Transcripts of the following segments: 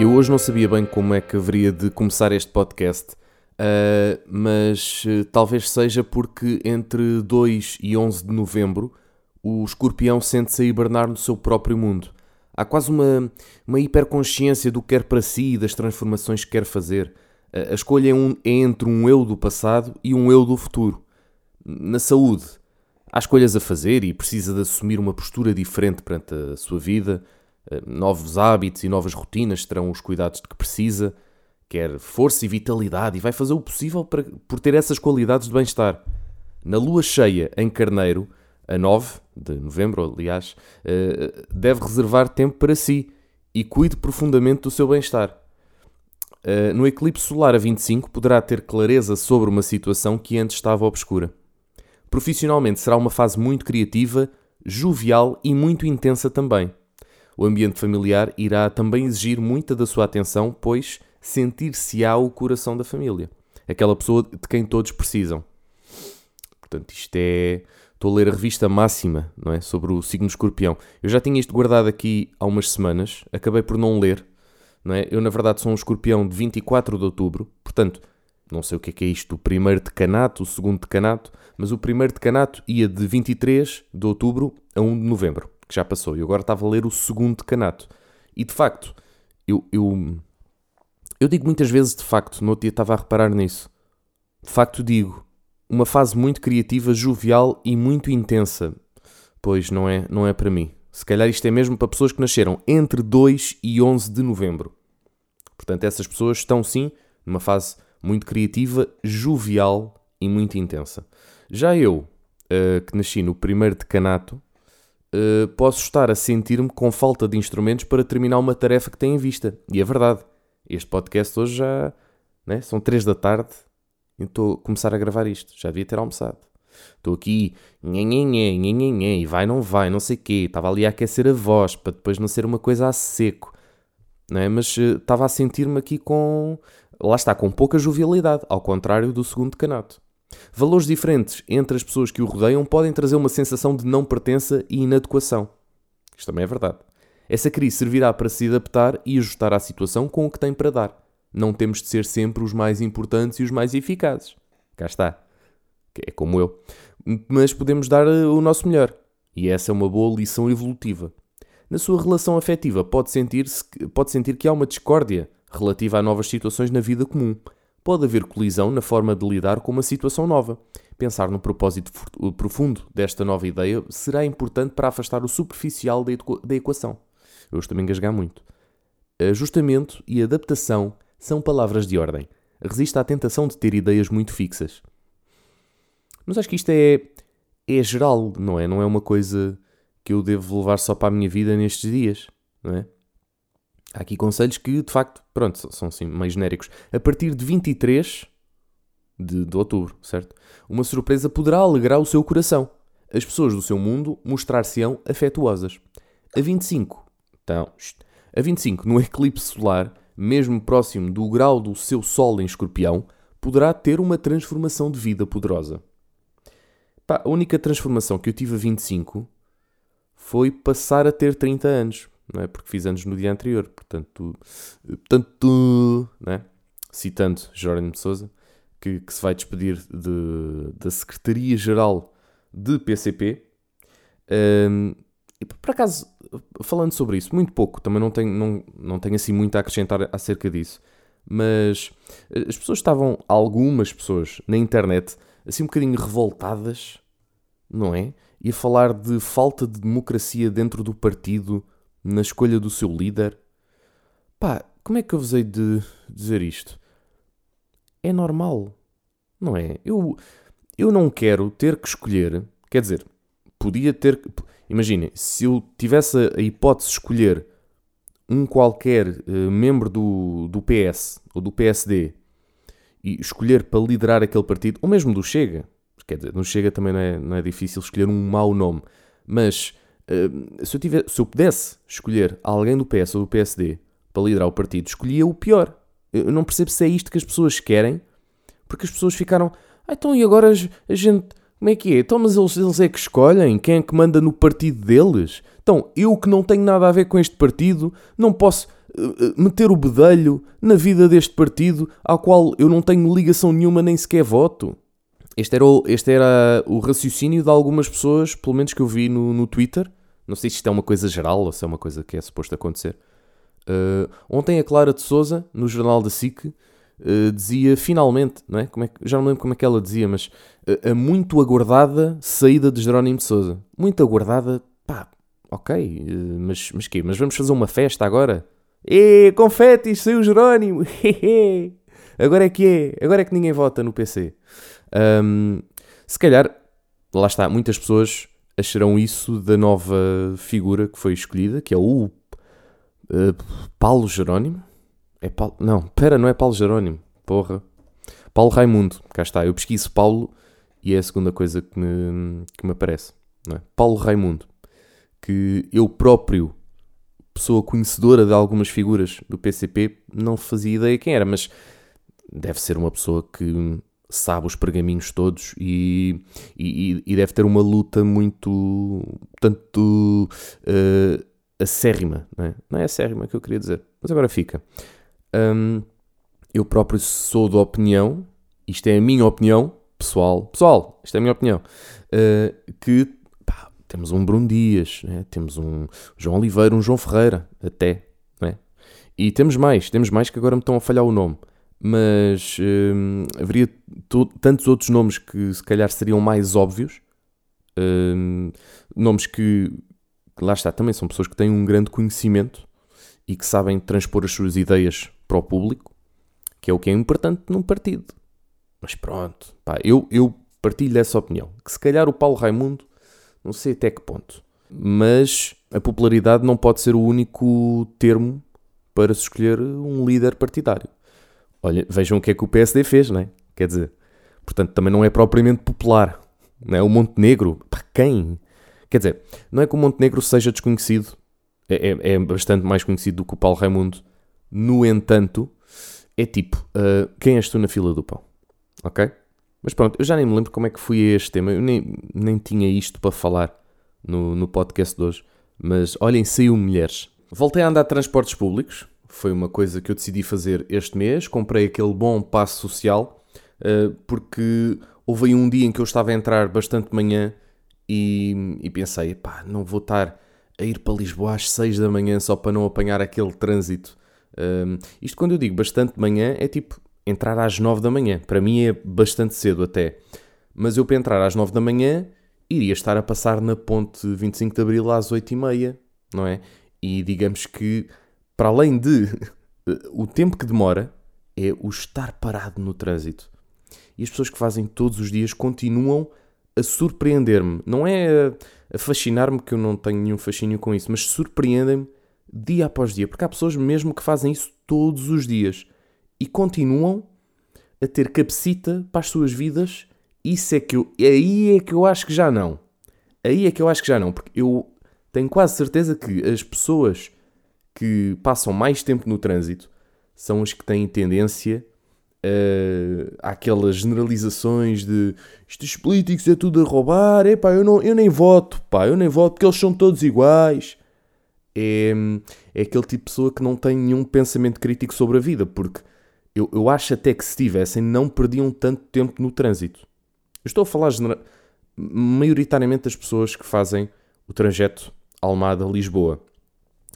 Eu hoje não sabia bem como é que haveria de começar este podcast, uh, mas uh, talvez seja porque entre 2 e 11 de novembro o escorpião sente-se a hibernar no seu próprio mundo. Há quase uma, uma hiperconsciência do que quer para si e das transformações que quer fazer. Uh, a escolha é, um, é entre um eu do passado e um eu do futuro. Na saúde, há escolhas a fazer e precisa de assumir uma postura diferente perante a sua vida novos hábitos e novas rotinas terão os cuidados de que precisa, quer força e vitalidade, e vai fazer o possível para, por ter essas qualidades de bem-estar. Na lua cheia em Carneiro, a 9 de novembro, aliás, eh, deve reservar tempo para si e cuide profundamente do seu bem-estar. Eh, no eclipse solar a 25, poderá ter clareza sobre uma situação que antes estava obscura. Profissionalmente, será uma fase muito criativa, jovial e muito intensa também o ambiente familiar irá também exigir muita da sua atenção, pois sentir-se-á o coração da família. Aquela pessoa de quem todos precisam. Portanto, isto é. Estou a ler a revista máxima não é? sobre o signo escorpião. Eu já tinha isto guardado aqui há umas semanas, acabei por não ler. Não é? Eu, na verdade, sou um escorpião de 24 de outubro, portanto, não sei o que é, que é isto, o primeiro decanato, o segundo decanato, mas o primeiro decanato ia de 23 de outubro a 1 de novembro que já passou, e agora estava a ler o segundo decanato. E de facto, eu, eu, eu digo muitas vezes de facto, no outro dia estava a reparar nisso. De facto digo, uma fase muito criativa, jovial e muito intensa. Pois não é, não é para mim. Se calhar isto é mesmo para pessoas que nasceram entre 2 e 11 de novembro. Portanto, essas pessoas estão sim numa fase muito criativa, jovial e muito intensa. Já eu, uh, que nasci no primeiro decanato, uh, posso estar a sentir-me com falta de instrumentos para terminar uma tarefa que tenho em vista. E é verdade. Este podcast hoje já. Né? São 3 da tarde e estou a começar a gravar isto. Já devia ter almoçado. Estou aqui, nhenhenhé, nhenhenhé, e vai, não vai, não sei o quê. Estava ali a aquecer a voz para depois não ser uma coisa a seco. Não é? Mas uh, estava a sentir-me aqui com. Lá está, com pouca jovialidade, ao contrário do segundo canato. Valores diferentes entre as pessoas que o rodeiam podem trazer uma sensação de não pertença e inadequação. Isto também é verdade. Essa crise servirá para se adaptar e ajustar à situação com o que tem para dar. Não temos de ser sempre os mais importantes e os mais eficazes. Cá está. É como eu. Mas podemos dar eh, o nosso melhor. E essa é uma boa lição evolutiva. Na sua relação afetiva, pode sentir, pode sentir que há uma discórdia relativa a novas situações na vida comum pode haver colisão na forma de lidar com uma situação nova. Pensar no propósito profundo desta nova ideia será importante para afastar o superficial da equação. Eu estou a engasgar muito. Ajustamento e adaptação são palavras de ordem. Resista à tentação de ter ideias muito fixas. Mas acho que isto é, é geral, não é? Não é uma coisa que eu devo levar só para a minha vida nestes dias, não é? Há aqui conselhos que, de facto, pronto, são meio genéricos. A partir de 23 de, de outubro, certo? Uma surpresa poderá alegrar o seu coração. As pessoas do seu mundo mostrar-se-ão afetuosas. A 25, então, a 25, no eclipse solar, mesmo próximo do grau do seu Sol em escorpião, poderá ter uma transformação de vida poderosa. Pá, a única transformação que eu tive a 25 foi passar a ter 30 anos não é? Porque fiz anos no dia anterior, portanto, portanto não citando de Souza, que, que, se vai despedir de, da Secretaria-Geral de PCP. Um, e por acaso, falando sobre isso, muito pouco, também não tenho, não, não tenho assim muito a acrescentar acerca disso, mas as pessoas estavam, algumas pessoas na internet, assim um bocadinho revoltadas, não é? E a falar de falta de democracia dentro do partido na escolha do seu líder. Pá, como é que eu vos hei de dizer isto? É normal, não é? Eu, eu não quero ter que escolher, quer dizer, podia ter. Imaginem, se eu tivesse a hipótese de escolher um qualquer uh, membro do, do PS ou do PSD e escolher para liderar aquele partido, ou mesmo do Chega, quer dizer, no Chega também não é, não é difícil escolher um mau nome, mas se, eu tivesse, se eu pudesse escolher alguém do PS ou do PSD para liderar o partido, escolhia o pior. Eu não percebo se é isto que as pessoas querem, porque as pessoas ficaram. Ah, então e agora a gente. Como é que é? Então, mas eles, eles é que escolhem quem é que manda no partido deles? Então, eu que não tenho nada a ver com este partido, não posso uh, meter o bedelho na vida deste partido ao qual eu não tenho ligação nenhuma nem sequer voto. Este era o, este era o raciocínio de algumas pessoas, pelo menos que eu vi no, no Twitter. Não sei se isto é uma coisa geral ou se é uma coisa que é suposto acontecer. Uh, ontem a Clara de Souza, no jornal da SIC, uh, dizia finalmente, não é? Como é que, já não lembro como é que ela dizia, mas uh, a muito aguardada saída de Jerónimo de Souza. Muito aguardada, pá, ok, mas, mas quê? Mas vamos fazer uma festa agora? E confetes, saiu Jerónimo! agora é que é, agora é que ninguém vota no PC. Um, se calhar, lá está, muitas pessoas acharão isso da nova figura que foi escolhida, que é o uh, Paulo Jerónimo. É Paulo... Não, pera, não é Paulo Jerónimo. Porra. Paulo Raimundo. Cá está. Eu pesquiso Paulo e é a segunda coisa que me, que me aparece. É? Paulo Raimundo. Que eu próprio, pessoa conhecedora de algumas figuras do PCP, não fazia ideia quem era, mas deve ser uma pessoa que sabe os pergaminhos todos e, e, e deve ter uma luta muito, tanto uh, acérrima, não é? não é acérrima que eu queria dizer, mas agora fica. Um, eu próprio sou da opinião, isto é a minha opinião pessoal, pessoal, isto é a minha opinião, uh, que pá, temos um Bruno Dias, né? temos um João Oliveira, um João Ferreira, até, né? e temos mais, temos mais que agora me estão a falhar o nome mas hum, haveria tantos outros nomes que se calhar seriam mais óbvios. Hum, nomes que, lá está, também são pessoas que têm um grande conhecimento e que sabem transpor as suas ideias para o público, que é o que é importante num partido. Mas pronto, pá, eu, eu partilho dessa opinião. Que se calhar o Paulo Raimundo, não sei até que ponto, mas a popularidade não pode ser o único termo para se escolher um líder partidário. Olha, vejam o que é que o PSD fez, não é? Quer dizer, portanto, também não é propriamente popular. Não é? O Montenegro, para quem? Quer dizer, não é que o Montenegro seja desconhecido, é, é, é, bastante mais conhecido do que o Paulo Raimundo. No entanto, é tipo, uh, quem és tu na fila do pão? Ok? Mas pronto, eu já nem me lembro como é que fui a este tema. Eu nem, nem tinha isto para falar no, no podcast de hoje. Mas olhem, saiu mulheres. Voltei a andar de transportes públicos. Foi uma coisa que eu decidi fazer este mês. Comprei aquele bom passo social, uh, porque houve aí um dia em que eu estava a entrar bastante de manhã e, e pensei, pá, não vou estar a ir para Lisboa às 6 da manhã só para não apanhar aquele trânsito. Uh, isto quando eu digo bastante de manhã é tipo entrar às 9 da manhã. Para mim é bastante cedo até. Mas eu para entrar às 9 da manhã iria estar a passar na ponte 25 de Abril às 8 e meia, não é? E digamos que para além de o tempo que demora, é o estar parado no trânsito. E as pessoas que fazem todos os dias continuam a surpreender-me. Não é a fascinar-me, que eu não tenho nenhum fascínio com isso, mas surpreendem-me dia após dia. Porque há pessoas mesmo que fazem isso todos os dias e continuam a ter capacita para as suas vidas. Isso é que eu. Aí é que eu acho que já não. Aí é que eu acho que já não. Porque eu tenho quase certeza que as pessoas que passam mais tempo no trânsito são os que têm tendência uh, àquelas generalizações de estes políticos é tudo a roubar, epá, eu, não, eu nem voto, pá, eu nem voto porque eles são todos iguais. É, é aquele tipo de pessoa que não tem nenhum pensamento crítico sobre a vida, porque eu, eu acho até que se tivessem não perdiam tanto tempo no trânsito. Eu estou a falar maioritariamente das pessoas que fazem o trajeto Almada-Lisboa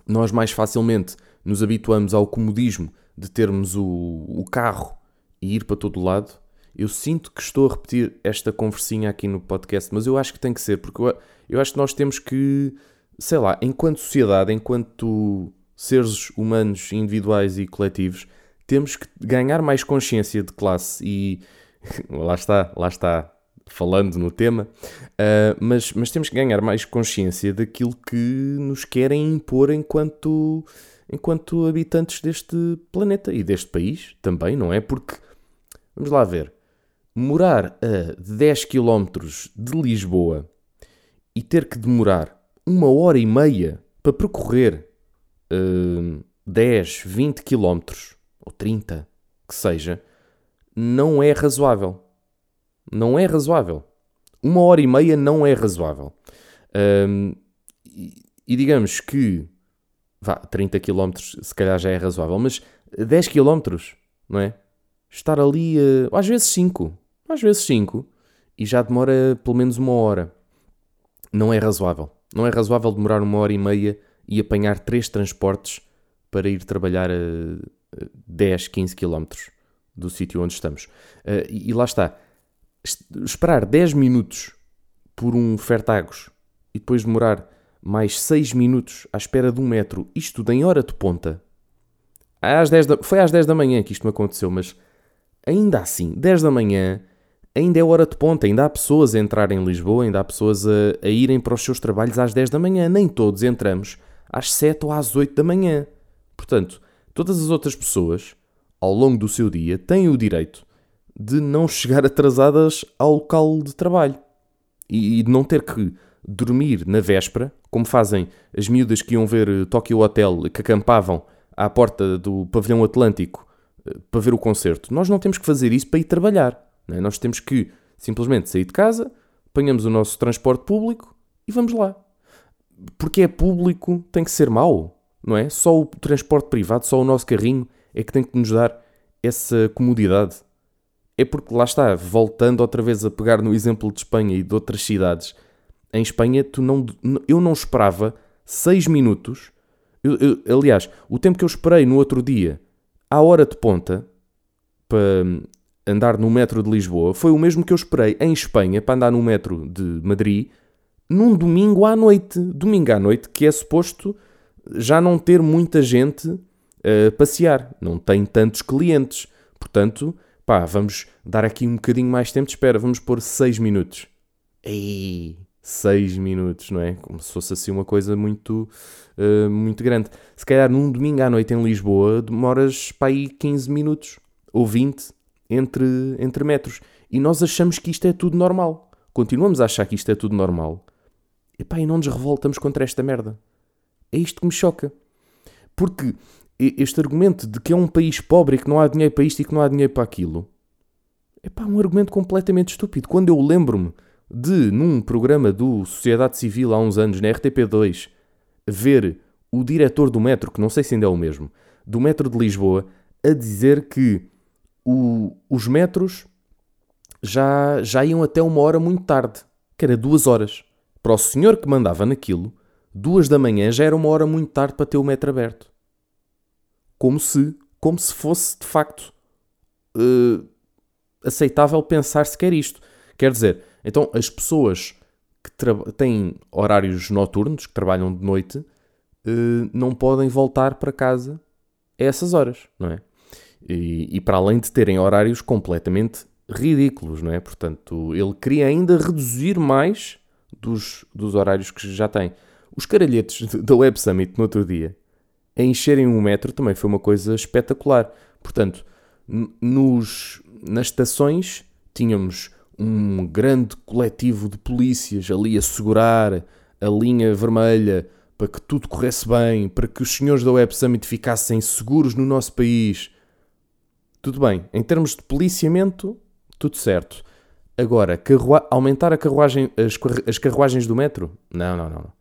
nós mais facilmente nos habituamos ao comodismo de termos o, o carro e ir para todo lado. Eu sinto que estou a repetir esta conversinha aqui no podcast, mas eu acho que tem que ser, porque eu, eu acho que nós temos que, sei lá, enquanto sociedade, enquanto seres humanos individuais e coletivos, temos que ganhar mais consciência de classe e lá está, lá está, falando no tema, uh, mas, mas temos que ganhar mais consciência daquilo que nos querem impor enquanto, enquanto habitantes deste planeta e deste país também, não é? Porque, vamos lá ver, morar a 10 km de Lisboa e ter que demorar uma hora e meia para percorrer uh, 10, 20 km ou 30, que seja, não é razoável. Não é razoável. Uma hora e meia não é razoável. Um, e, e digamos que vá, 30 km se calhar já é razoável, mas 10 km, não é? Estar ali, uh, às vezes 5, às vezes 5, e já demora pelo menos uma hora. Não é razoável. Não é razoável demorar uma hora e meia e apanhar três transportes para ir trabalhar a 10, 15 km do sítio onde estamos. Uh, e, e lá está. Esperar 10 minutos por um Fertagos e depois demorar mais 6 minutos à espera de um metro, isto em hora de ponta. Às 10 da, foi às 10 da manhã que isto me aconteceu, mas ainda assim, 10 da manhã ainda é hora de ponta, ainda há pessoas a entrar em Lisboa, ainda há pessoas a, a irem para os seus trabalhos às 10 da manhã. Nem todos entramos às 7 ou às 8 da manhã. Portanto, todas as outras pessoas, ao longo do seu dia, têm o direito de não chegar atrasadas ao local de trabalho e de não ter que dormir na véspera, como fazem as miúdas que iam ver eh, Tokyo Hotel, que acampavam à porta do pavilhão Atlântico eh, para ver o concerto. Nós não temos que fazer isso para ir trabalhar. É? Nós temos que simplesmente sair de casa, apanhamos o nosso transporte público e vamos lá. Porque é público, tem que ser mau, não é? Só o transporte privado, só o nosso carrinho é que tem que nos dar essa comodidade. É porque lá está, voltando outra vez a pegar no exemplo de Espanha e de outras cidades. Em Espanha, tu não, eu não esperava 6 minutos. Eu, eu, aliás, o tempo que eu esperei no outro dia, à hora de ponta, para andar no metro de Lisboa foi o mesmo que eu esperei em Espanha para andar no metro de Madrid num domingo à noite. Domingo à noite, que é suposto já não ter muita gente a passear, não tem tantos clientes. Portanto, pá, vamos dar aqui um bocadinho mais tempo de espera, vamos pôr 6 minutos. Ei, 6 minutos, não é? Como se fosse assim uma coisa muito, uh, muito grande. Se calhar num domingo à noite em Lisboa demoras para aí 15 minutos ou 20 entre, entre metros. E nós achamos que isto é tudo normal. Continuamos a achar que isto é tudo normal. Epá, e não nos revoltamos contra esta merda. É isto que me choca. Porque este argumento de que é um país pobre e que não há dinheiro para isto e que não há dinheiro para aquilo é pá, um argumento completamente estúpido. Quando eu lembro-me de, num programa do Sociedade Civil há uns anos, na RTP2, ver o diretor do metro, que não sei se ainda é o mesmo, do metro de Lisboa, a dizer que o, os metros já, já iam até uma hora muito tarde, que era duas horas. Para o senhor que mandava naquilo, duas da manhã já era uma hora muito tarde para ter o metro aberto. Como se, como se fosse de facto uh, aceitável pensar sequer isto. Quer dizer, então as pessoas que têm horários noturnos, que trabalham de noite, uh, não podem voltar para casa a essas horas, não é? E, e, para além de terem horários completamente ridículos, não é? Portanto, ele queria ainda reduzir mais dos, dos horários que já tem. Os caralhetes da Web Summit no outro dia, a encherem um metro também foi uma coisa espetacular. Portanto, nos, nas estações tínhamos um grande coletivo de polícias ali a segurar a linha vermelha para que tudo corresse bem, para que os senhores da Web Summit ficassem seguros no nosso país, tudo bem, em termos de policiamento, tudo certo. Agora, carrua... aumentar a carruagem, as, carruagens do metro? Não, não, não.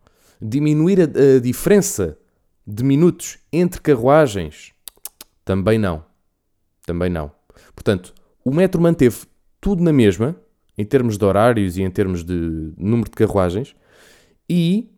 Diminuir a, a diferença de minutos entre carruagens? Também não. Também não. Portanto, o metro manteve tudo na mesma, em termos de horários e em termos de número de carruagens, e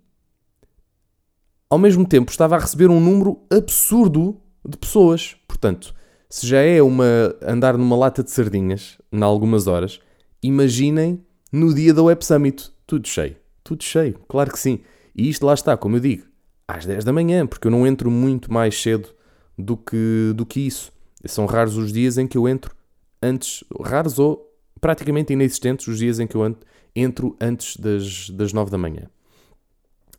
ao mesmo tempo estava a receber um número absurdo de pessoas. Portanto, se já é uma andar numa lata de sardinhas, em algumas horas, imaginem no dia da Web Summit. Tudo cheio. Tudo cheio, claro que sim. E isto lá está, como eu digo, às 10 da manhã, porque eu não entro muito mais cedo do que, do que isso. São raros os dias em que eu entro antes, raros ou praticamente inexistentes os dias em que eu entro antes das, das 9 da manhã.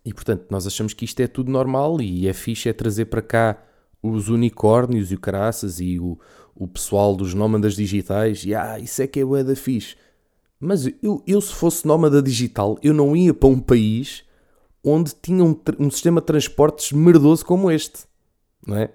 E portanto, nós achamos que isto é tudo normal e é fixe é trazer para cá os unicórnios e o caraças e o, o pessoal dos nómadas digitais, e ah, isso é que é o da fixe. Mas eu, eu, se fosse nómada digital, eu não ia para um país onde tinha um, um sistema de transportes merdoso como este, não é?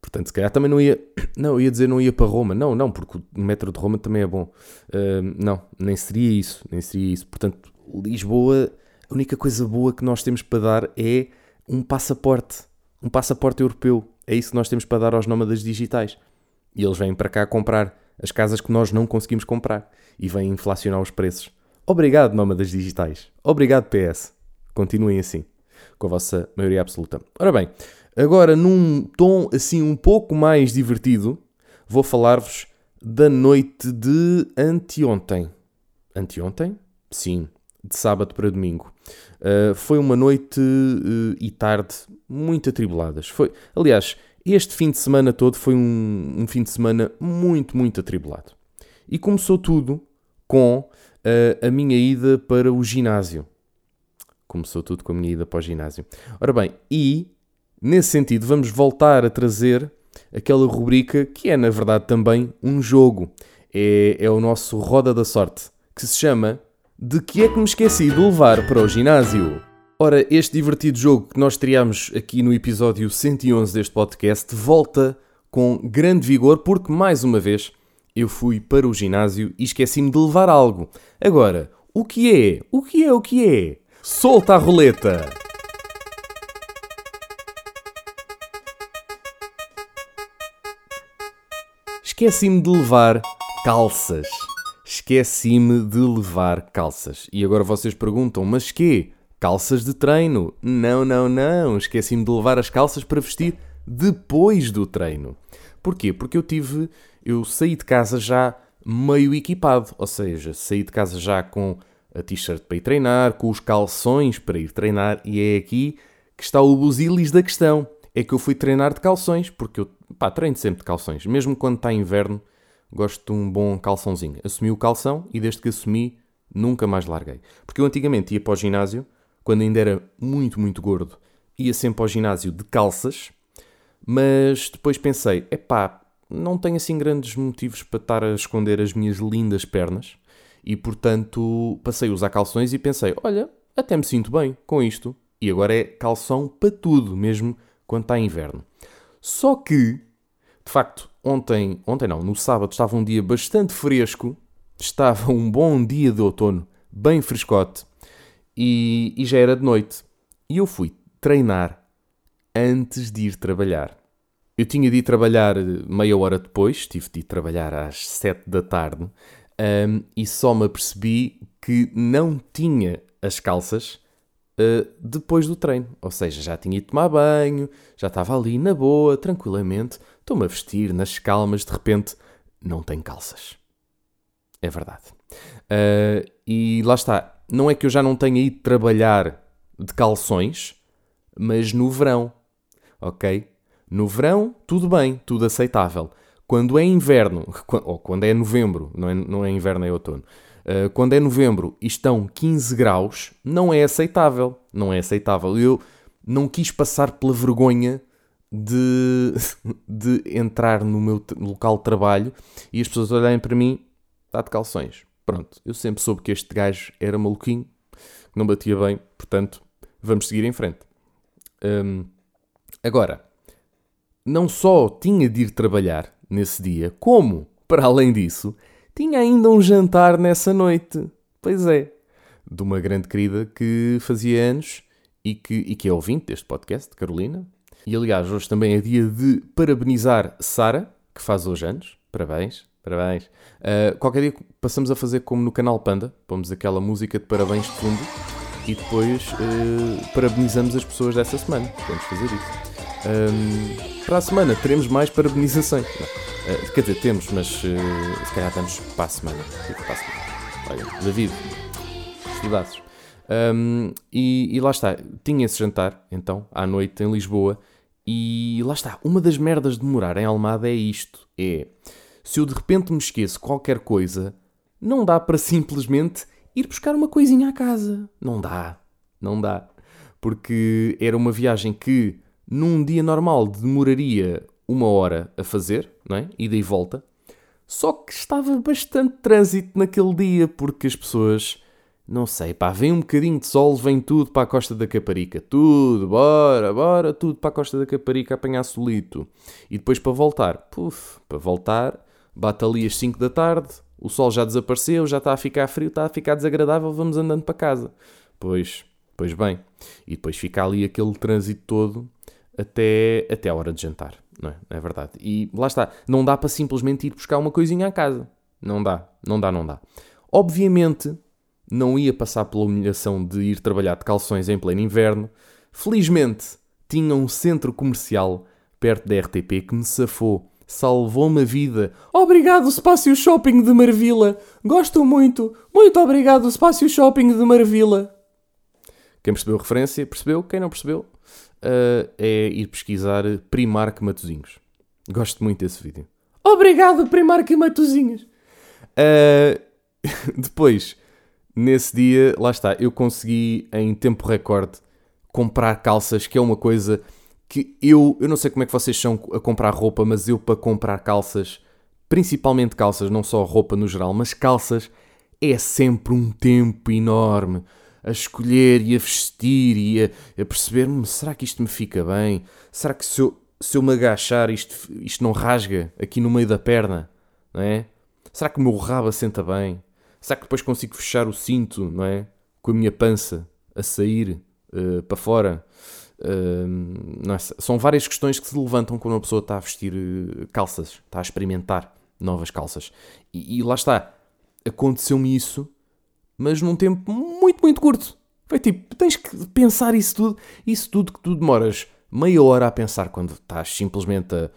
Portanto, se calhar também não ia. Não, eu ia dizer não ia para Roma. Não, não, porque o metro de Roma também é bom. Uh, não, nem seria isso. Nem seria isso. Portanto, Lisboa, a única coisa boa que nós temos para dar é um passaporte um passaporte europeu. É isso que nós temos para dar aos nómadas digitais. E eles vêm para cá comprar as casas que nós não conseguimos comprar e vêm inflacionar os preços. Obrigado, nómadas digitais. Obrigado, PS. Continuem assim, com a vossa maioria absoluta. Ora bem, agora num tom assim um pouco mais divertido, vou falar-vos da noite de anteontem. Anteontem? Sim, de sábado para domingo. Uh, foi uma noite uh, e tarde muito atribuladas. Foi, aliás, este fim de semana todo foi um, um fim de semana muito, muito atribulado. E começou tudo com uh, a minha ida para o ginásio. Começou tudo com a minha ida para o ginásio. Ora bem, e nesse sentido vamos voltar a trazer aquela rubrica que é, na verdade, também um jogo. É, é o nosso Roda da Sorte, que se chama De que é que me esqueci de levar para o ginásio? Ora, este divertido jogo que nós triámos aqui no episódio 111 deste podcast volta com grande vigor porque, mais uma vez, eu fui para o ginásio e esqueci-me de levar algo. Agora, o que é? O que é? O que é? Solta a roleta! Esqueci-me de levar calças. Esqueci-me de levar calças. E agora vocês perguntam, mas quê? Calças de treino. Não, não, não. Esqueci-me de levar as calças para vestir depois do treino. Porquê? Porque eu tive. Eu saí de casa já meio equipado. Ou seja, saí de casa já com a t-shirt para ir treinar, com os calções para ir treinar. E é aqui que está o busilis da questão. É que eu fui treinar de calções, porque eu pá, treino sempre de calções. Mesmo quando está inverno, gosto de um bom calçãozinho. Assumi o calção e desde que assumi, nunca mais larguei. Porque eu antigamente ia para o ginásio quando ainda era muito, muito gordo, ia sempre ao ginásio de calças, mas depois pensei, epá, não tenho assim grandes motivos para estar a esconder as minhas lindas pernas e portanto passei a usar calções e pensei, olha, até me sinto bem com isto. E agora é calção para tudo, mesmo quando está inverno. Só que, de facto, ontem, ontem não, no sábado estava um dia bastante fresco, estava um bom dia de outono, bem frescote, e, e já era de noite. E eu fui treinar antes de ir trabalhar. Eu tinha de ir trabalhar meia hora depois, tive de ir trabalhar às sete da tarde, um, e só me apercebi que não tinha as calças uh, depois do treino. Ou seja, já tinha ido tomar banho, já estava ali na boa, tranquilamente, estou-me a vestir nas calmas, de repente não tenho calças. É verdade. Uh, e lá está, não é que eu já não tenha ido trabalhar de calções, mas no verão, ok? No verão, tudo bem, tudo aceitável. Quando é inverno, ou quando é novembro, não é, não é inverno, é outono. Uh, quando é novembro e estão 15 graus, não é aceitável. Não é aceitável. Eu não quis passar pela vergonha de, de entrar no meu local de trabalho e as pessoas olharem para mim, está de calções. Pronto, eu sempre soube que este gajo era maluquinho, que não batia bem, portanto, vamos seguir em frente. Agora, não só tinha de ir trabalhar nesse dia, como, para além disso, tinha ainda um jantar nessa noite. Pois é, de uma grande querida que fazia anos e que, e que é ouvinte deste podcast, Carolina. E aliás, hoje também é dia de parabenizar Sara, que faz hoje anos. Parabéns, Parabéns. Uh, qualquer dia passamos a fazer como no canal Panda, pomos aquela música de parabéns de fundo e depois uh, parabenizamos as pessoas dessa semana. Podemos fazer isso. Um, para a semana teremos mais parabenizações. Uh, quer dizer, temos, mas se calhar estamos para a semana. Para a semana. Olha, David, estudasses. Um, e, e lá está, tinha esse jantar, então, à noite em Lisboa, e lá está, uma das merdas de morar em Almada é isto: é se eu de repente me esqueço qualquer coisa, não dá para simplesmente ir buscar uma coisinha à casa. Não dá. Não dá. Porque era uma viagem que num dia normal demoraria uma hora a fazer, não é? Ida e volta. Só que estava bastante trânsito naquele dia, porque as pessoas, não sei, pá, vem um bocadinho de sol, vem tudo para a Costa da Caparica. Tudo, bora, bora, tudo para a Costa da Caparica apanhar solito. E depois para voltar, puf, para voltar, Bate ali às 5 da tarde, o sol já desapareceu, já está a ficar frio, está a ficar desagradável, vamos andando para casa. Pois, pois bem. E depois fica ali aquele trânsito todo até, até a hora de jantar, não é? é verdade. E lá está, não dá para simplesmente ir buscar uma coisinha à casa. Não dá, não dá, não dá. Obviamente, não ia passar pela humilhação de ir trabalhar de calções em pleno inverno. Felizmente, tinha um centro comercial perto da RTP que me safou. Salvou-me a vida. Obrigado, Spácio Shopping de Marvila. Gosto muito. Muito obrigado, Spácio Shopping de Marvila. Quem percebeu a referência, percebeu. Quem não percebeu, uh, é ir pesquisar Primark Matozinhos. Gosto muito desse vídeo. Obrigado, Primark Matozinhos. Uh, depois, nesse dia, lá está, eu consegui em tempo recorde comprar calças, que é uma coisa que eu, eu não sei como é que vocês são a comprar roupa, mas eu para comprar calças, principalmente calças, não só roupa no geral, mas calças, é sempre um tempo enorme a escolher e a vestir e a, a perceber-me, será que isto me fica bem? Será que se eu, se eu me agachar isto, isto não rasga aqui no meio da perna? Não é? Será que o meu rabo assenta bem? Será que depois consigo fechar o cinto, não é? Com a minha pança a sair uh, para fora? Uh, é? São várias questões que se levantam quando uma pessoa está a vestir uh, calças, está a experimentar novas calças. E, e lá está, aconteceu-me isso, mas num tempo muito, muito curto. Foi tipo, tens que pensar isso tudo, isso tudo que tu demoras meia hora a pensar quando estás simplesmente a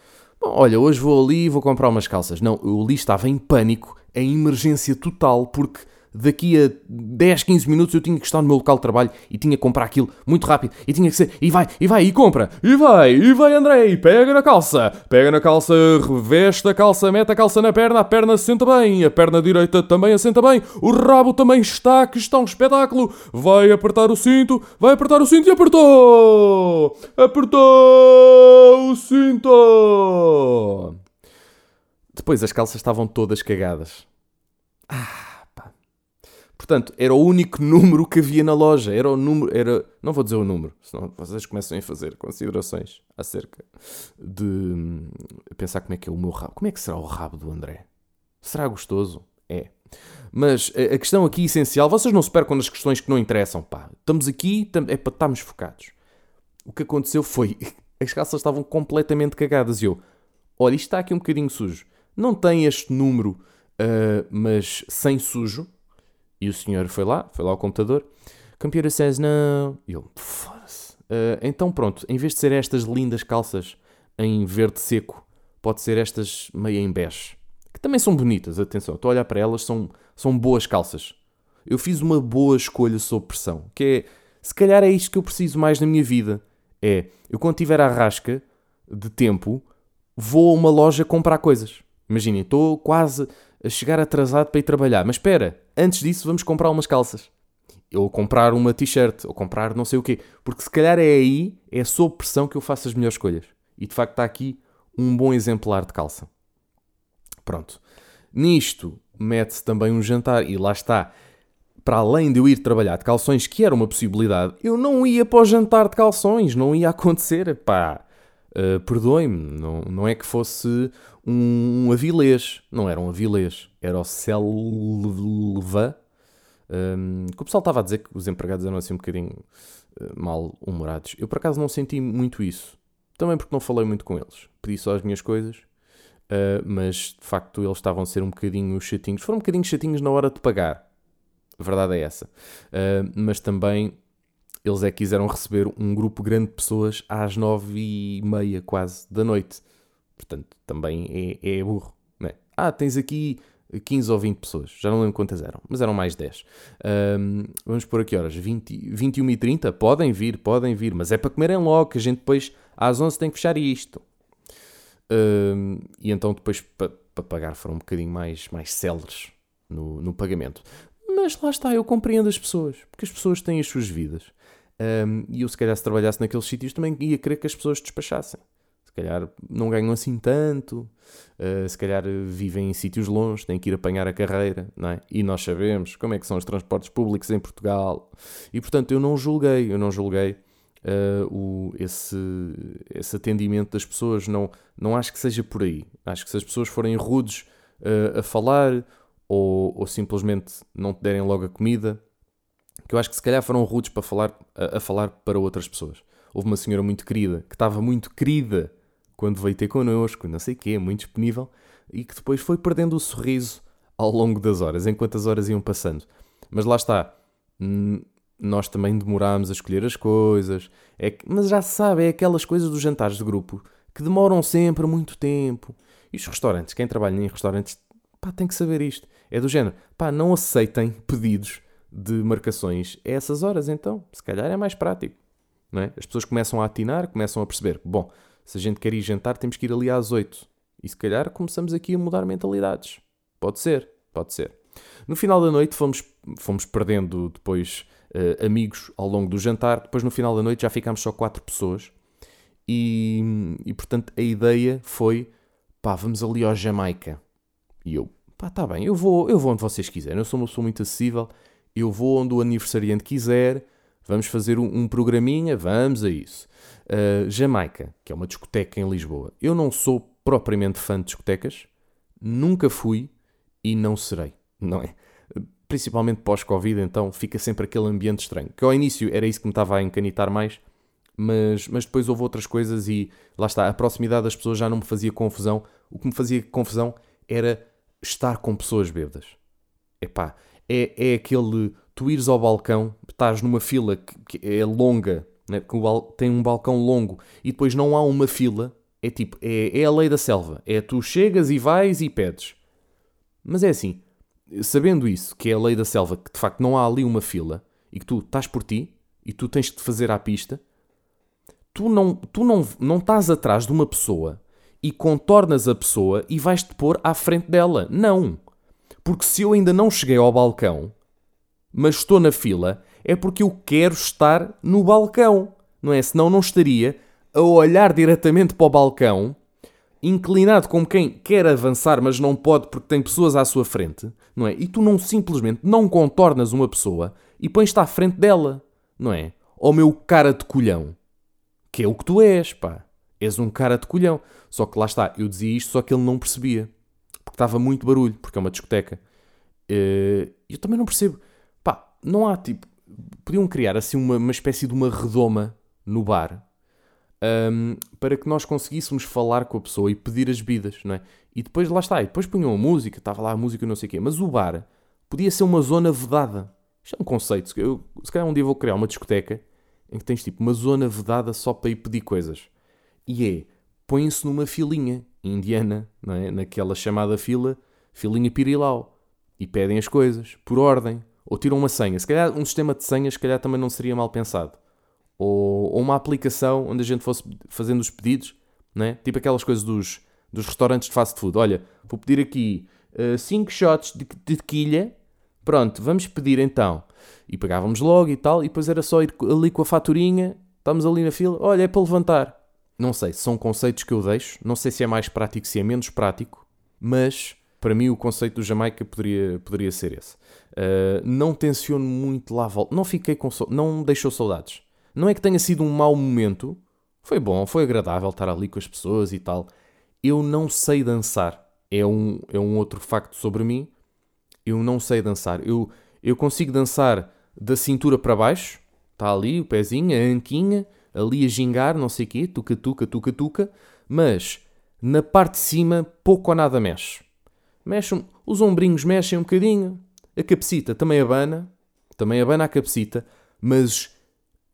olha, hoje vou ali e vou comprar umas calças. Não, eu ali estava em pânico, em emergência total, porque daqui a 10, 15 minutos eu tinha que estar no meu local de trabalho e tinha que comprar aquilo muito rápido. E tinha que ser, e vai, e vai, e compra, e vai, e vai André, e pega na calça, pega na calça, reveste a calça, mete a calça na perna, a perna senta bem, a perna direita também assenta bem, o rabo também está, que está um espetáculo, vai apertar o cinto, vai apertar o cinto e apertou, apertou o cinto. Depois as calças estavam todas cagadas. Ah Portanto, era o único número que havia na loja. Era o número. Era, não vou dizer o número, senão vocês começam a fazer considerações acerca de hum, pensar como é que é o meu rabo. Como é que será o rabo do André? Será gostoso? É. Mas a questão aqui essencial, vocês não se percam nas questões que não interessam, pá. Estamos aqui, é para estarmos focados. O que aconteceu foi, as calças estavam completamente cagadas e eu, olha, isto está aqui um bocadinho sujo. Não tem este número, uh, mas sem sujo. E o senhor foi lá, foi lá ao computador. Computer says não. E eu, foda-se. Uh, então pronto, em vez de ser estas lindas calças em verde seco, pode ser estas meio em bege. Que também são bonitas, atenção, estou a olhar para elas, são, são boas calças. Eu fiz uma boa escolha sob pressão, que é, se calhar é isto que eu preciso mais na minha vida. É, eu quando tiver a rasca de tempo, vou a uma loja comprar coisas. Imaginem, estou quase a chegar atrasado para ir trabalhar. Mas espera, antes disso vamos comprar umas calças. Ou comprar uma t-shirt, ou comprar não sei o quê. Porque se calhar é aí, é sob pressão que eu faço as melhores escolhas. E de facto está aqui um bom exemplar de calça. Pronto. Nisto mete-se também um jantar e lá está. Para além de eu ir trabalhar de calções, que era uma possibilidade, eu não ia para o jantar de calções, não ia acontecer. Pá, uh, perdoe-me, não, não é que fosse um avilés. Não era um avilés, era o Selva. Um, que o pessoal estava a dizer que os empregados eram assim um bocadinho uh, mal-humorados. Eu por acaso não senti muito isso. Também porque não falei muito com eles. Pedi só as minhas coisas. Uh, mas de facto eles estavam a ser um bocadinho chatinhos. Foram um bocadinho chatinhos na hora de pagar. A verdade é essa. Uh, mas também eles é que quiseram receber um grupo grande de pessoas às nove e meia quase da noite. Portanto, também é, é burro. É? Ah, tens aqui 15 ou 20 pessoas, já não lembro quantas eram, mas eram mais 10. Um, vamos por aqui horas, 20, 21 e 30, podem vir, podem vir, mas é para comerem logo, que a gente depois às 11 tem que fechar isto. Um, e então depois para pa pagar foram um bocadinho mais, mais céleres no, no pagamento. Mas lá está, eu compreendo as pessoas, porque as pessoas têm as suas vidas. Um, e eu se calhar se trabalhasse naqueles sítios também ia querer que as pessoas despachassem calhar não ganham assim tanto, uh, se calhar vivem em sítios longe, têm que ir apanhar a carreira, não é? E nós sabemos como é que são os transportes públicos em Portugal. E portanto eu não julguei, eu não julguei uh, o, esse, esse atendimento das pessoas, não, não acho que seja por aí. Acho que se as pessoas forem rudes uh, a falar ou, ou simplesmente não te derem logo a comida, que eu acho que se calhar foram rudes para falar, a, a falar para outras pessoas houve uma senhora muito querida, que estava muito querida quando veio ter connosco, não sei o quê, muito disponível, e que depois foi perdendo o sorriso ao longo das horas, enquanto as horas iam passando. Mas lá está, nós também demorámos a escolher as coisas, é que, mas já se sabe, é aquelas coisas dos jantares de grupo que demoram sempre muito tempo. E os restaurantes, quem trabalha em restaurantes, pá, tem que saber isto. É do género, pá, não aceitem pedidos de marcações a essas horas, então, se calhar é mais prático. Não é? As pessoas começam a atinar, começam a perceber, bom, se a gente quer ir jantar, temos que ir ali às 8. E se calhar começamos aqui a mudar mentalidades. Pode ser, pode ser. No final da noite fomos, fomos perdendo depois uh, amigos ao longo do jantar. Depois no final da noite já ficámos só quatro pessoas. E, e portanto a ideia foi, pá, vamos ali ao Jamaica. E eu, pá, tá bem, eu vou, eu vou onde vocês quiserem. Eu sou uma pessoa muito acessível. Eu vou onde o aniversariante quiser. Vamos fazer um, um programinha, vamos a isso. Uh, Jamaica, que é uma discoteca em Lisboa. Eu não sou propriamente fã de discotecas, nunca fui e não serei, não é? Principalmente pós-Covid, então fica sempre aquele ambiente estranho. Que ao início era isso que me estava a encanitar mais, mas, mas depois houve outras coisas e lá está, a proximidade das pessoas já não me fazia confusão. O que me fazia confusão era estar com pessoas bêbadas. Epá, é, é aquele tu ires ao balcão, estás numa fila que, que é longa, né, tem um balcão longo e depois não há uma fila, é tipo, é, é a lei da selva. É tu chegas e vais e pedes. Mas é assim, sabendo isso, que é a lei da selva, que de facto não há ali uma fila e que tu estás por ti e tu tens de fazer à pista, tu não, tu não, não estás atrás de uma pessoa e contornas a pessoa e vais-te pôr à frente dela. Não. Porque se eu ainda não cheguei ao balcão, mas estou na fila, é porque eu quero estar no balcão, não é? Senão não estaria a olhar diretamente para o balcão, inclinado como quem quer avançar, mas não pode porque tem pessoas à sua frente, não é? E tu não simplesmente não contornas uma pessoa e pões-te à frente dela, não é? Ó meu cara de colhão que é o que tu és, pá. És um cara de colhão. Só que lá está, eu dizia isto, só que ele não percebia. Porque estava muito barulho, porque é uma discoteca. E uh, eu também não percebo. Pá, não há tipo. Podiam criar assim uma, uma espécie de uma redoma no bar um, para que nós conseguíssemos falar com a pessoa e pedir as bebidas, não é? E depois lá está, e depois punham a música, estava lá a música não sei o quê, mas o bar podia ser uma zona vedada. Isto é um conceito. Eu, se calhar um dia vou criar uma discoteca em que tens tipo uma zona vedada só para ir pedir coisas. E é, põem-se numa filinha indiana, não é? naquela chamada fila, filinha pirilau, e pedem as coisas, por ordem, ou tiram uma senha. Se calhar um sistema de senhas, se calhar também não seria mal pensado. Ou, ou uma aplicação onde a gente fosse fazendo os pedidos, é? tipo aquelas coisas dos, dos restaurantes de fast food. Olha, vou pedir aqui 5 uh, shots de, de pronto, vamos pedir então e pagávamos logo e tal, e depois era só ir ali com a faturinha, estamos ali na fila, olha, é para levantar. Não sei, são conceitos que eu deixo, não sei se é mais prático, se é menos prático, mas para mim o conceito do Jamaica poderia, poderia ser esse. Uh, não tenciono muito lá a volta, não fiquei com, não deixou saudades. Não é que tenha sido um mau momento, foi bom, foi agradável estar ali com as pessoas e tal. Eu não sei dançar, é um, é um outro facto sobre mim. Eu não sei dançar. Eu, eu consigo dançar da cintura para baixo, está ali o pezinho, a anquinha, ali a gingar, não sei o quê, tuca, tuca, tuca, tuca, mas na parte de cima pouco ou nada mexe. mexe os ombrinhos mexem um bocadinho, a cabecita também abana, também abana a cabecita, mas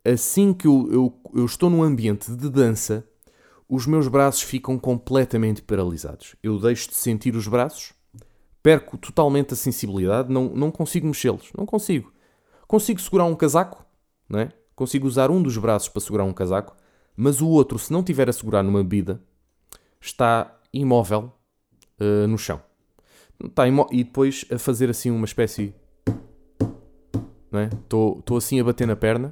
assim que eu, eu, eu estou num ambiente de dança, os meus braços ficam completamente paralisados. Eu deixo de sentir os braços, perco totalmente a sensibilidade, não, não consigo mexê-los, não consigo. Consigo segurar um casaco, não é? Consigo usar um dos braços para segurar um casaco, mas o outro, se não tiver a segurar numa bebida, está imóvel uh, no chão. Está e depois a fazer assim uma espécie. Estou é? assim a bater na perna,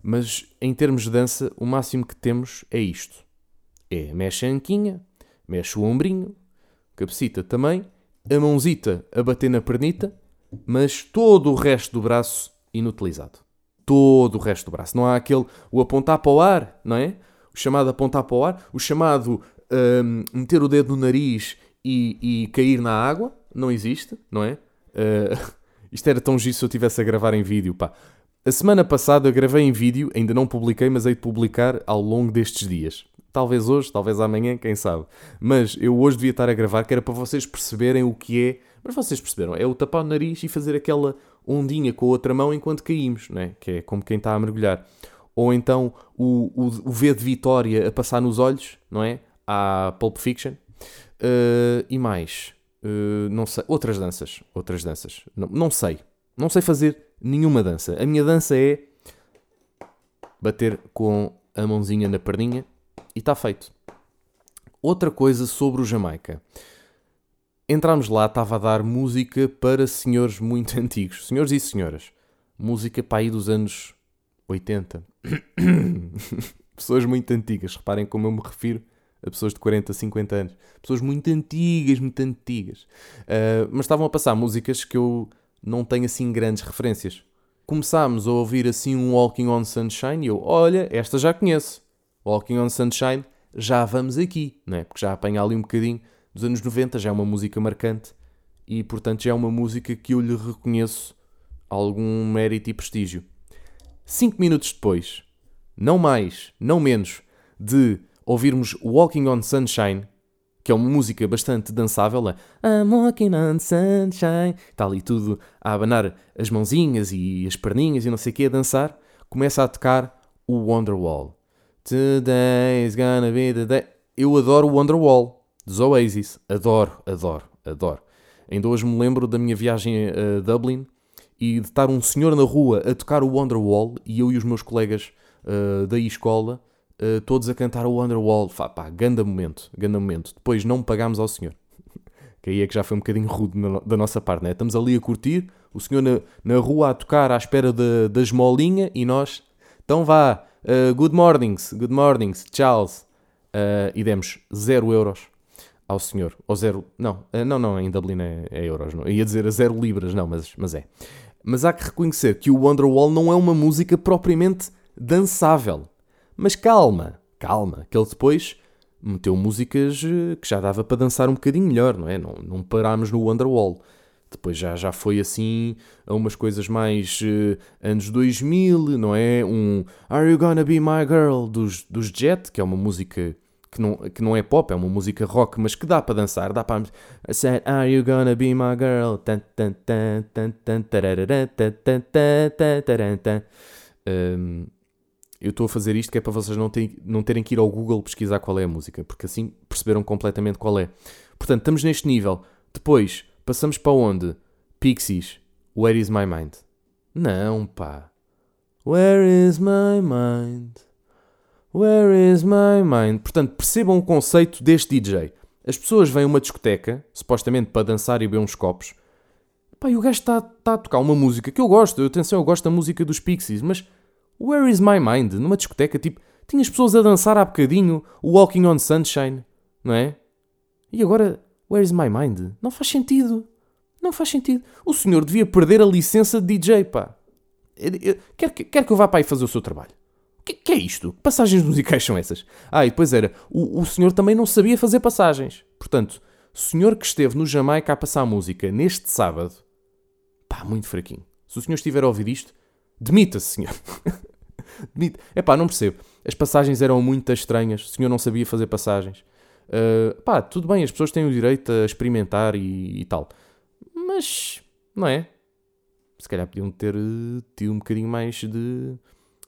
mas em termos de dança, o máximo que temos é isto: é mexe a anquinha, mexe o ombrinho, cabecita também, a mãozita a bater na pernita mas todo o resto do braço inutilizado. Todo o resto do braço. Não há aquele, o apontar para o ar, não é? O chamado apontar para o ar, o chamado um, meter o dedo no nariz e, e, cair na água, não existe, não é? Uh, isto era tão giro se eu estivesse a gravar em vídeo, pá. A semana passada eu gravei em vídeo, ainda não publiquei, mas hei de publicar ao longo destes dias. Talvez hoje, talvez amanhã, quem sabe. Mas eu hoje devia estar a gravar, que era para vocês perceberem o que é. Mas vocês perceberam, é o tapar o nariz e fazer aquela ondinha com a outra mão enquanto caímos, né? que é como quem está a mergulhar. Ou então o, o, o V de Vitória a passar nos olhos, não é? À Pulp Fiction. Uh, e mais, uh, não sei, outras danças, outras danças. Não, não sei, não sei fazer nenhuma dança. A minha dança é bater com a mãozinha na perninha e está feito. Outra coisa sobre o Jamaica. Entramos lá, estava a dar música para senhores muito antigos, senhores e senhoras. Música para aí dos anos 80. pessoas muito antigas, reparem como eu me refiro a pessoas de 40, 50 anos. Pessoas muito antigas, muito antigas. Uh, mas estavam a passar músicas que eu não tenho assim grandes referências. Começámos a ouvir assim um Walking on Sunshine e eu, olha, esta já conheço. Walking on Sunshine, já vamos aqui, não é? Porque já apanha ali um bocadinho dos anos 90, já é uma música marcante e, portanto, já é uma música que eu lhe reconheço algum mérito e prestígio. Cinco minutos depois, não mais, não menos, de ouvirmos Walking on Sunshine, que é uma música bastante dançável, é I'm walking on sunshine, está ali tudo a abanar as mãozinhas e as perninhas e não sei o que, a dançar, começa a tocar o Wonderwall. Today is gonna be the day. Eu adoro o Wonderwall dos Oasis, adoro, adoro, adoro. Ainda hoje me lembro da minha viagem a Dublin e de estar um senhor na rua a tocar o Wonderwall e eu e os meus colegas uh, da escola uh, todos a cantar o Wonderwall. Fá, pá, ganda momento, ganda momento. Depois não pagámos ao senhor. que aí é que já foi um bocadinho rude na, da nossa parte, né? Estamos ali a curtir, o senhor na, na rua a tocar à espera da, esmolinha e nós, então vá, uh, good mornings, good mornings, Charles. E demos 0 euros ao senhor, ou zero, não, uh, não, não, em Dublin é, é euros, não. ia dizer a zero libras, não, mas, mas é. Mas há que reconhecer que o Wonderwall não é uma música propriamente dançável. Mas calma, calma, que ele depois meteu músicas eh, que já dava para dançar um bocadinho melhor, não é? Não, não parámos no Wonderwall. Depois já, já foi assim a umas coisas mais uh, anos 2000, não é? Um Are You Gonna Be My Girl dos, dos Jet, que é uma música que não, que não é pop, é uma música rock, mas que dá para dançar, dá para. I said, Are you gonna be my girl? Um, eu estou a fazer isto que é para vocês não, terem, não terem que ir ao Google pesquisar qual é a música, porque assim perceberam completamente qual é. Portanto, estamos neste nível. Depois, passamos para onde? Pixies. Where is my mind? Não, pá. Where is my mind? Where is my mind? Portanto, percebam o conceito deste DJ. As pessoas vêm a uma discoteca, supostamente para dançar e beber uns copos. Pá, e o gajo está tá a tocar uma música que eu gosto. Atenção, eu gosto da música dos Pixies, mas Where is my mind? Numa discoteca, tipo, tinha as pessoas a dançar há bocadinho o Walking on Sunshine, não é? E agora, where is my mind? Não faz sentido. Não faz sentido. O senhor devia perder a licença de DJ, pá. Quer, quer que eu vá para aí fazer o seu trabalho. Que, que, é isto? Que passagens musicais são essas? Ah, e depois era, o, o senhor também não sabia fazer passagens. Portanto, o senhor que esteve no Jamaica a passar música neste sábado, pá, muito fraquinho. Se o senhor estiver a ouvir isto, demita-se, senhor. É pá, não percebo. As passagens eram muito estranhas. O senhor não sabia fazer passagens. Uh, pá, tudo bem, as pessoas têm o direito a experimentar e, e tal. Mas, não é? Se calhar podiam ter uh, tido um bocadinho mais de,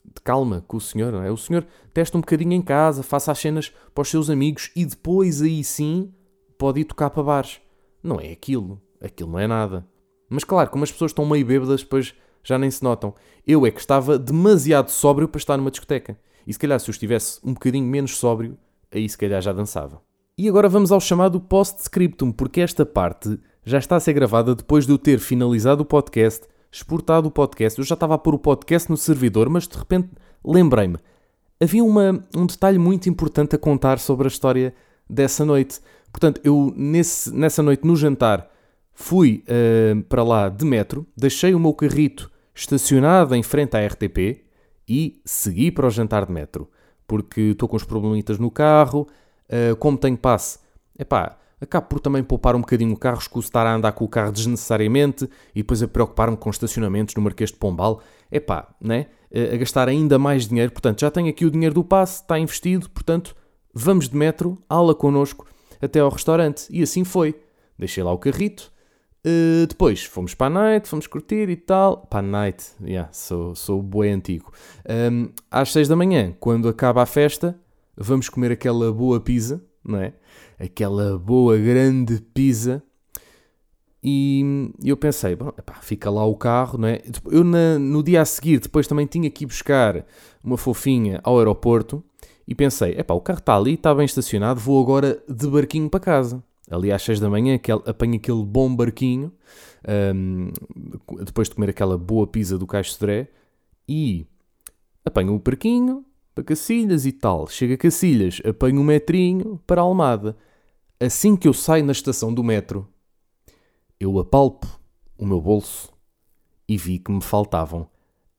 de, calma com o senhor, não é? O senhor testa um bocadinho em casa, faça as cenas para os seus amigos e depois aí sim pode ir tocar para bares. Não é aquilo. Aquilo não é nada. Mas claro, como as pessoas estão meio bêbadas, depois já nem se notam. Eu é que estava demasiado sóbrio para estar numa discoteca. E se calhar se eu estivesse um bocadinho menos sóbrio, aí se calhar já dançava. E agora vamos ao chamado post-scriptum, porque esta parte já está a ser gravada depois de eu ter finalizado o podcast, exportado o podcast. Eu já estava a pôr o podcast no servidor, mas de repente lembrei-me. Havia uma, um detalhe muito importante a contar sobre a história dessa noite. Portanto, eu nesse, nessa noite no jantar fui uh, para lá de metro, deixei o meu carrito estacionado em frente à RTP e segui para o jantar de metro. Porque estou com os problemitas no carro, uh, como tenho passe, epá, acabo por também poupar um bocadinho o carro, escuso estar a andar com o carro desnecessariamente e depois a preocupar-me com estacionamentos no Marquês de Pombal. epá, né? a gastar ainda mais dinheiro. Portanto, já tenho aqui o dinheiro do passe, está investido, portanto, vamos de metro, ala connosco, até ao restaurante. E assim foi. Deixei lá o carrito. Uh, depois fomos para a night, fomos curtir e tal. Para a night, yeah, sou, sou boi antigo. Um, às 6 da manhã, quando acaba a festa, vamos comer aquela boa pizza, não é? Aquela boa grande pizza. E eu pensei, bom, epá, fica lá o carro, não é? Eu na, no dia a seguir, depois também tinha que ir buscar uma fofinha ao aeroporto e pensei, epá, o carro está ali, está bem estacionado, vou agora de barquinho para casa. Ali às 6 da manhã, apanho aquele bom barquinho, um, depois de comer aquela boa pizza do Caixo Sodré, e apanho o barquinho para Cacilhas e tal. Chega a Cacilhas, apanho um metrinho para Almada. Assim que eu saio na estação do metro, eu apalpo o meu bolso e vi que me faltavam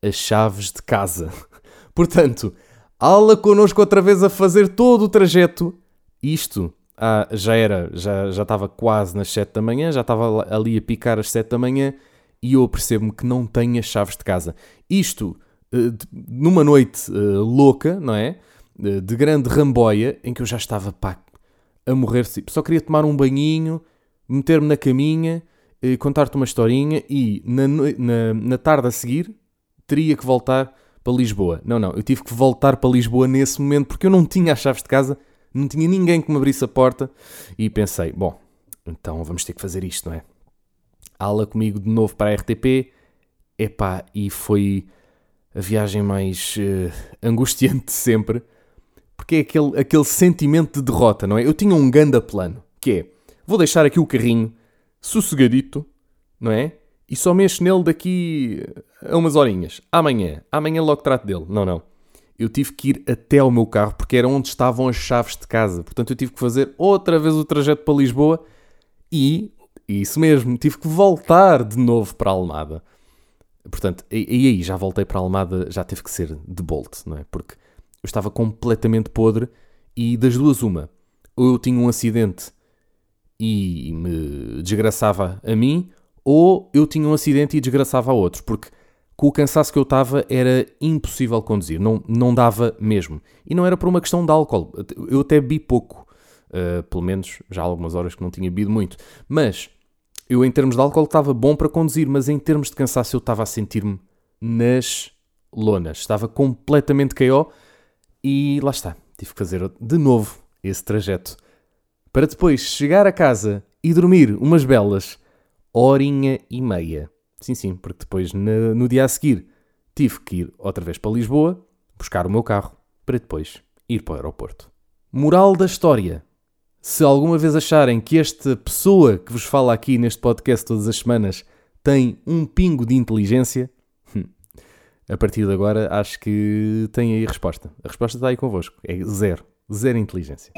as chaves de casa. Portanto, ala connosco outra vez a fazer todo o trajeto. Isto ah, já era, já, já estava quase nas 7 da manhã, já estava ali a picar às 7 da manhã e eu percebo-me que não tenho as chaves de casa. Isto numa noite uh, louca, não é? De grande ramboia, em que eu já estava pá, a morrer. Só queria tomar um banhinho, meter-me na caminha, contar-te uma historinha e na, na, na tarde a seguir teria que voltar para Lisboa. Não, não, eu tive que voltar para Lisboa nesse momento porque eu não tinha as chaves de casa não tinha ninguém que me abrisse a porta e pensei, bom, então vamos ter que fazer isto, não é? Ala comigo de novo para a RTP, epá, e foi a viagem mais uh, angustiante de sempre, porque é aquele, aquele sentimento de derrota, não é? Eu tinha um ganda plano, que é, vou deixar aqui o carrinho sossegadito, não é? E só mexo nele daqui a umas horinhas. Amanhã. Amanhã logo trato dele. Não, não eu tive que ir até ao meu carro porque era onde estavam as chaves de casa. Portanto, eu tive que fazer outra vez o trajeto para Lisboa e, isso mesmo, tive que voltar de novo para a Almada. Portanto, e, aí já voltei para a Almada, já teve que ser de Bolt, não é? Porque eu estava completamente podre e das duas, uma, ou eu tinha um acidente e me desgraçava a mim, ou eu tinha um acidente e desgraçava a outros, porque com o cansaço que eu estava, era impossível conduzir, não, não dava mesmo. E não era por uma questão de álcool, eu até bi pouco, uh, pelo menos já há algumas horas que não tinha bebido muito. Mas eu, em termos de álcool, estava bom para conduzir, mas em termos de cansaço, eu estava a sentir-me nas lonas, estava completamente KO e lá está, tive que fazer de novo esse trajeto para depois chegar a casa e dormir umas belas horinha e meia. Sim, sim, porque depois no, no dia a seguir tive que ir outra vez para Lisboa, buscar o meu carro, para depois ir para o aeroporto. Moral da história. Se alguma vez acharem que esta pessoa que vos fala aqui neste podcast todas as semanas tem um pingo de inteligência, hum, a partir de agora acho que tem aí a resposta. A resposta está aí convosco. É zero. Zero inteligência.